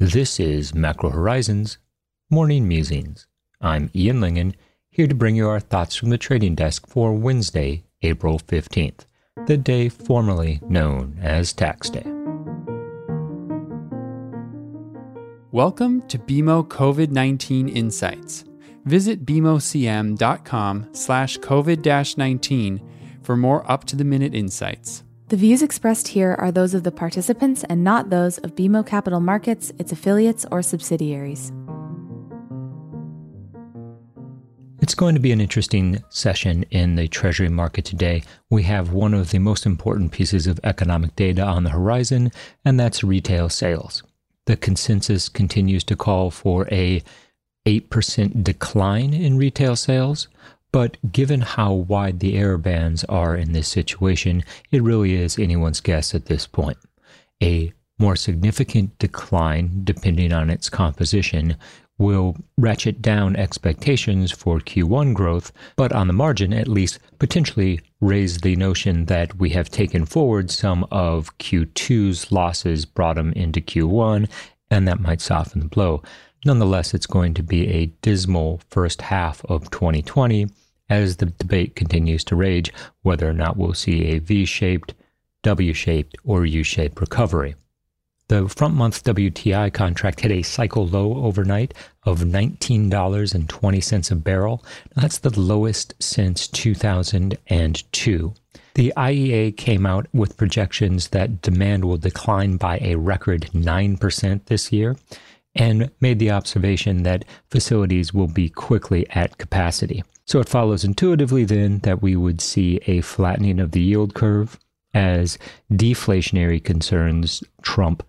This is Macro Horizons Morning Musings. I'm Ian Lyngen, here to bring you our thoughts from the trading desk for Wednesday, April 15th, the day formerly known as Tax Day. Welcome to BMO COVID-19 Insights. Visit bmocm.com slash COVID-19 for more up-to-the-minute insights. The views expressed here are those of the participants and not those of BMO Capital Markets, its affiliates, or subsidiaries. It's going to be an interesting session in the Treasury market today. We have one of the most important pieces of economic data on the horizon, and that's retail sales. The consensus continues to call for a 8% decline in retail sales, but given how wide the error bands are in this situation, it really is anyone's guess at this point. A more significant decline, depending on its composition, will ratchet down expectations for Q1 growth, but on the margin, at least potentially raise the notion that we have taken forward some of Q2's losses, brought them into Q1, and that might soften the blow. Nonetheless, it's going to be a dismal first half of 2020 as the debate continues to rage whether or not we'll see a V shaped, W shaped, or U shaped recovery. The front month WTI contract hit a cycle low overnight of $19.20 a barrel. That's the lowest since 2002. The IEA came out with projections that demand will decline by a record 9% this year and made the observation that facilities will be quickly at capacity. So it follows intuitively then that we would see a flattening of the yield curve as deflationary concerns trump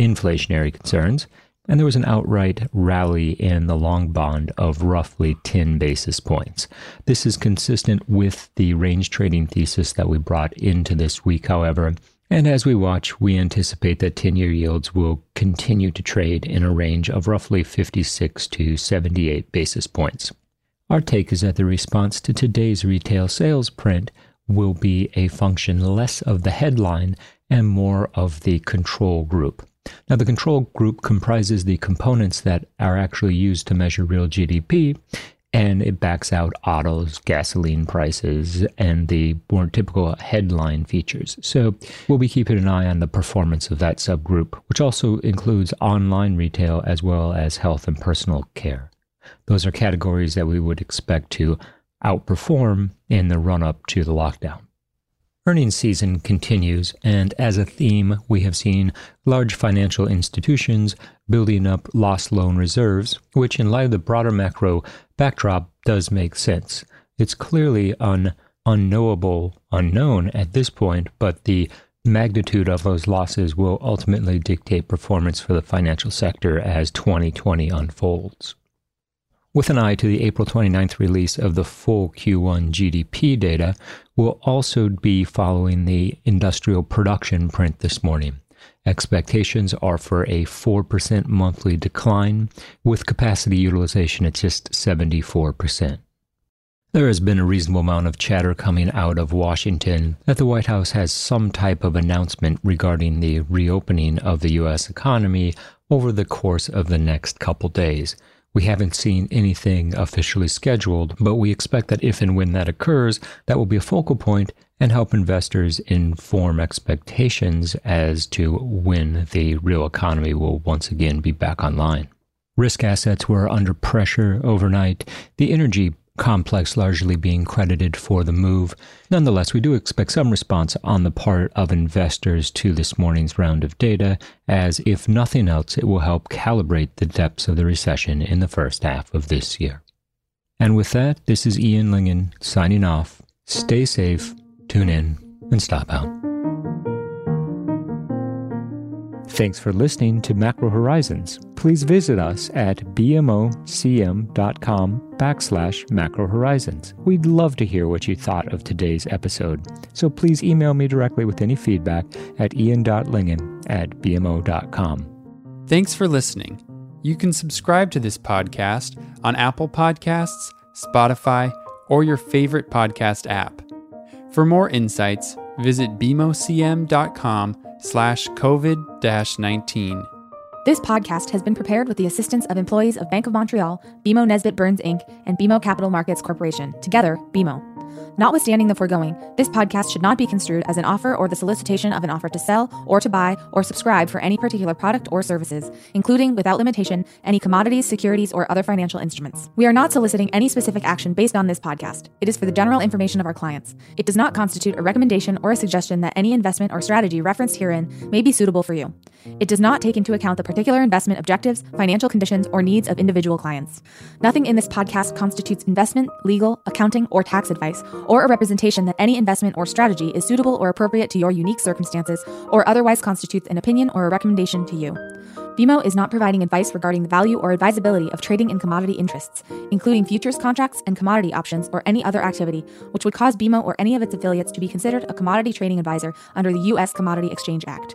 inflationary concerns. And there was an outright rally in the long bond of roughly 10 basis points. This is consistent with the range trading thesis that we brought into this week, however. And as we watch, we anticipate that 10 year yields will continue to trade in a range of roughly 56 to 78 basis points. Our take is that the response to today's retail sales print will be a function less of the headline and more of the control group. Now, the control group comprises the components that are actually used to measure real GDP, and it backs out autos, gasoline prices, and the more typical headline features. So we'll be keeping an eye on the performance of that subgroup, which also includes online retail as well as health and personal care. Those are categories that we would expect to outperform in the run up to the lockdown. Earnings season continues, and as a theme, we have seen large financial institutions building up lost loan reserves, which, in light of the broader macro backdrop, does make sense. It's clearly an unknowable unknown at this point, but the magnitude of those losses will ultimately dictate performance for the financial sector as 2020 unfolds. With an eye to the April 29th release of the full Q1 GDP data, we'll also be following the industrial production print this morning. Expectations are for a 4% monthly decline, with capacity utilization at just 74%. There has been a reasonable amount of chatter coming out of Washington that the White House has some type of announcement regarding the reopening of the U.S. economy over the course of the next couple days. We haven't seen anything officially scheduled, but we expect that if and when that occurs, that will be a focal point and help investors inform expectations as to when the real economy will once again be back online. Risk assets were under pressure overnight. The energy complex largely being credited for the move. Nonetheless, we do expect some response on the part of investors to this morning's round of data, as if nothing else, it will help calibrate the depths of the recession in the first half of this year. And with that, this is Ian Lyngen signing off. Stay safe, tune in, and stop out. Thanks for listening to Macro Horizons. Please visit us at bmocm.com backslash macro horizons. We'd love to hear what you thought of today's episode. So please email me directly with any feedback at ian.lyngen at bmo.com. Thanks for listening. You can subscribe to this podcast on Apple Podcasts, Spotify, or your favorite podcast app. For more insights, visit bmocm.com slash COVID 19. This podcast has been prepared with the assistance of employees of Bank of Montreal, BMO Nesbitt Burns Inc., and BMO Capital Markets Corporation, together, BMO. Notwithstanding the foregoing, this podcast should not be construed as an offer or the solicitation of an offer to sell or to buy or subscribe for any particular product or services, including, without limitation, any commodities, securities, or other financial instruments. We are not soliciting any specific action based on this podcast. It is for the general information of our clients. It does not constitute a recommendation or a suggestion that any investment or strategy referenced herein may be suitable for you. It does not take into account the particular investment objectives, financial conditions, or needs of individual clients. Nothing in this podcast constitutes investment, legal, accounting, or tax advice, or a representation that any investment or strategy is suitable or appropriate to your unique circumstances, or otherwise constitutes an opinion or a recommendation to you. BMO is not providing advice regarding the value or advisability of trading in commodity interests, including futures contracts and commodity options or any other activity which would cause BMO or any of its affiliates to be considered a commodity trading advisor under the U.S. Commodity Exchange Act.